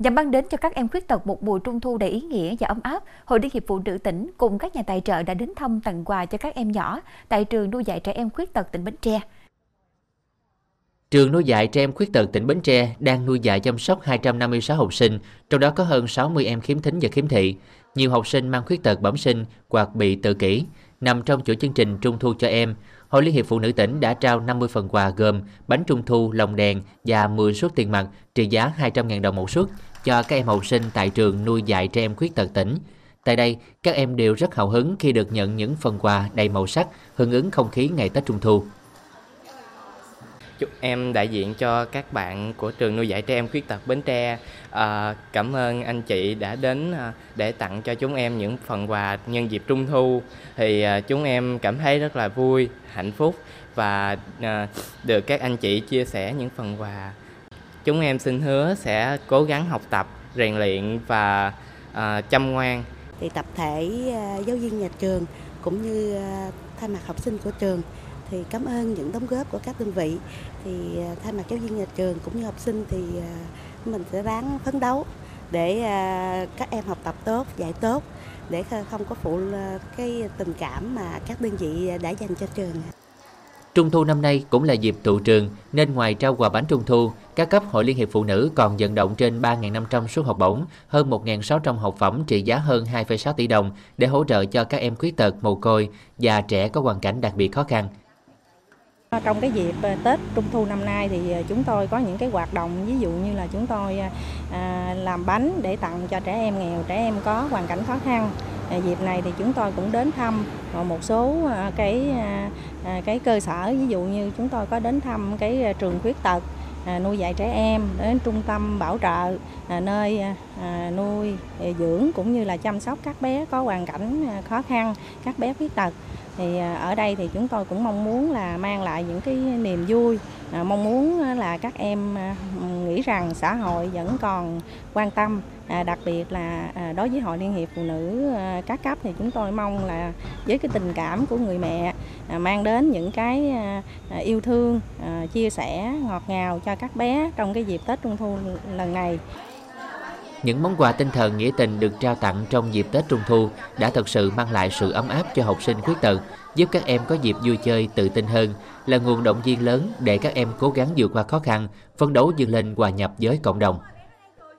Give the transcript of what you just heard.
Nhằm mang đến cho các em khuyết tật một mùa trung thu đầy ý nghĩa và ấm áp, Hội Liên hiệp Phụ nữ tỉnh cùng các nhà tài trợ đã đến thăm tặng quà cho các em nhỏ tại trường nuôi dạy trẻ em khuyết tật tỉnh Bến Tre. Trường nuôi dạy trẻ em khuyết tật tỉnh Bến Tre đang nuôi dạy chăm sóc 256 học sinh, trong đó có hơn 60 em khiếm thính và khiếm thị. Nhiều học sinh mang khuyết tật bẩm sinh hoặc bị tự kỷ. Nằm trong chuỗi chương trình Trung thu cho em, Hội Liên hiệp Phụ nữ tỉnh đã trao 50 phần quà gồm bánh trung thu, lồng đèn và 10 suất tiền mặt trị giá 200.000 đồng một suất cho các em học sinh tại trường nuôi dạy trẻ em khuyết tật tỉnh. Tại đây, các em đều rất hào hứng khi được nhận những phần quà đầy màu sắc, hưởng ứng không khí ngày Tết Trung thu. Chúc Em đại diện cho các bạn của trường nuôi dạy trẻ em khuyết tật Bến Tre. À, cảm ơn anh chị đã đến à, để tặng cho chúng em những phần quà nhân dịp Trung thu. Thì à, chúng em cảm thấy rất là vui, hạnh phúc và à, được các anh chị chia sẻ những phần quà. Chúng em xin hứa sẽ cố gắng học tập, rèn luyện và uh, chăm ngoan. Thì tập thể uh, giáo viên nhà trường cũng như uh, thay mặt học sinh của trường thì cảm ơn những đóng góp của các đơn vị thì uh, thay mặt giáo viên nhà trường cũng như học sinh thì uh, mình sẽ ráng phấn đấu để uh, các em học tập tốt dạy tốt để không có phụ cái tình cảm mà các đơn vị đã dành cho trường Trung thu năm nay cũng là dịp tụ trường, nên ngoài trao quà bánh trung thu, các cấp Hội Liên hiệp Phụ nữ còn vận động trên 3.500 suất học bổng, hơn 1.600 học phẩm trị giá hơn 2,6 tỷ đồng để hỗ trợ cho các em khuyết tật, mồ côi và trẻ có hoàn cảnh đặc biệt khó khăn. Trong cái dịp ờ, Tết Trung thu năm nay thì ờ, chúng tôi có những cái hoạt động ví dụ như là chúng tôi ờ, làm bánh để tặng cho trẻ em nghèo, trẻ em có hoàn cảnh khó khăn. À, dịp này thì chúng tôi cũng đến thăm một số à, cái à, cái cơ sở. Ví dụ như chúng tôi có đến thăm cái trường khuyết tật nuôi dạy trẻ em, đến trung tâm bảo trợ nơi nuôi dưỡng, cũng như là chăm sóc các bé có hoàn cảnh khó khăn, các bé khuyết tật thì à, ở đây thì chúng tôi cũng mong muốn là mang lại những cái niềm vui. À, mong muốn à, là các em nghĩ rằng xã hội vẫn còn quan tâm. Đặc biệt là đối với hội liên hiệp phụ nữ các cấp thì chúng tôi mong là với cái tình cảm của người mẹ mang đến những cái yêu thương chia sẻ, ngọt ngào cho các bé trong cái dịp tết trung thu lần này những món quà tinh thần nghĩa tình được trao tặng trong dịp Tết Trung Thu đã thật sự mang lại sự ấm áp cho học sinh khuyết tật, giúp các em có dịp vui chơi tự tin hơn, là nguồn động viên lớn để các em cố gắng vượt qua khó khăn, phấn đấu vươn lên hòa nhập với cộng đồng.